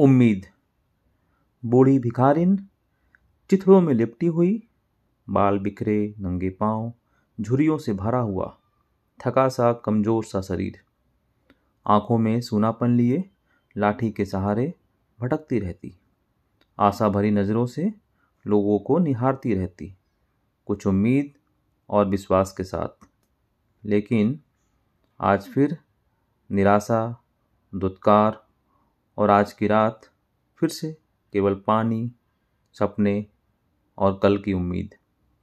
उम्मीद। बूढ़ी भिखारिन चिथड़ों में लिपटी हुई, बाल बिखरे, नंगे पाँव झुरियों से भरा हुआ, थका सा, कमज़ोर सा शरीर। आँखों में सूनापन लिए, लाठी के सहारे भटकती रहती। आशा भरी नज़रों से लोगों को निहारती रहती। कुछ उम्मीद और विश्वास के साथ। लेकिन आज फिर निराशा, दुत्कार और आज की रात फिर से केवल पानी सपने और कल की उम्मीद।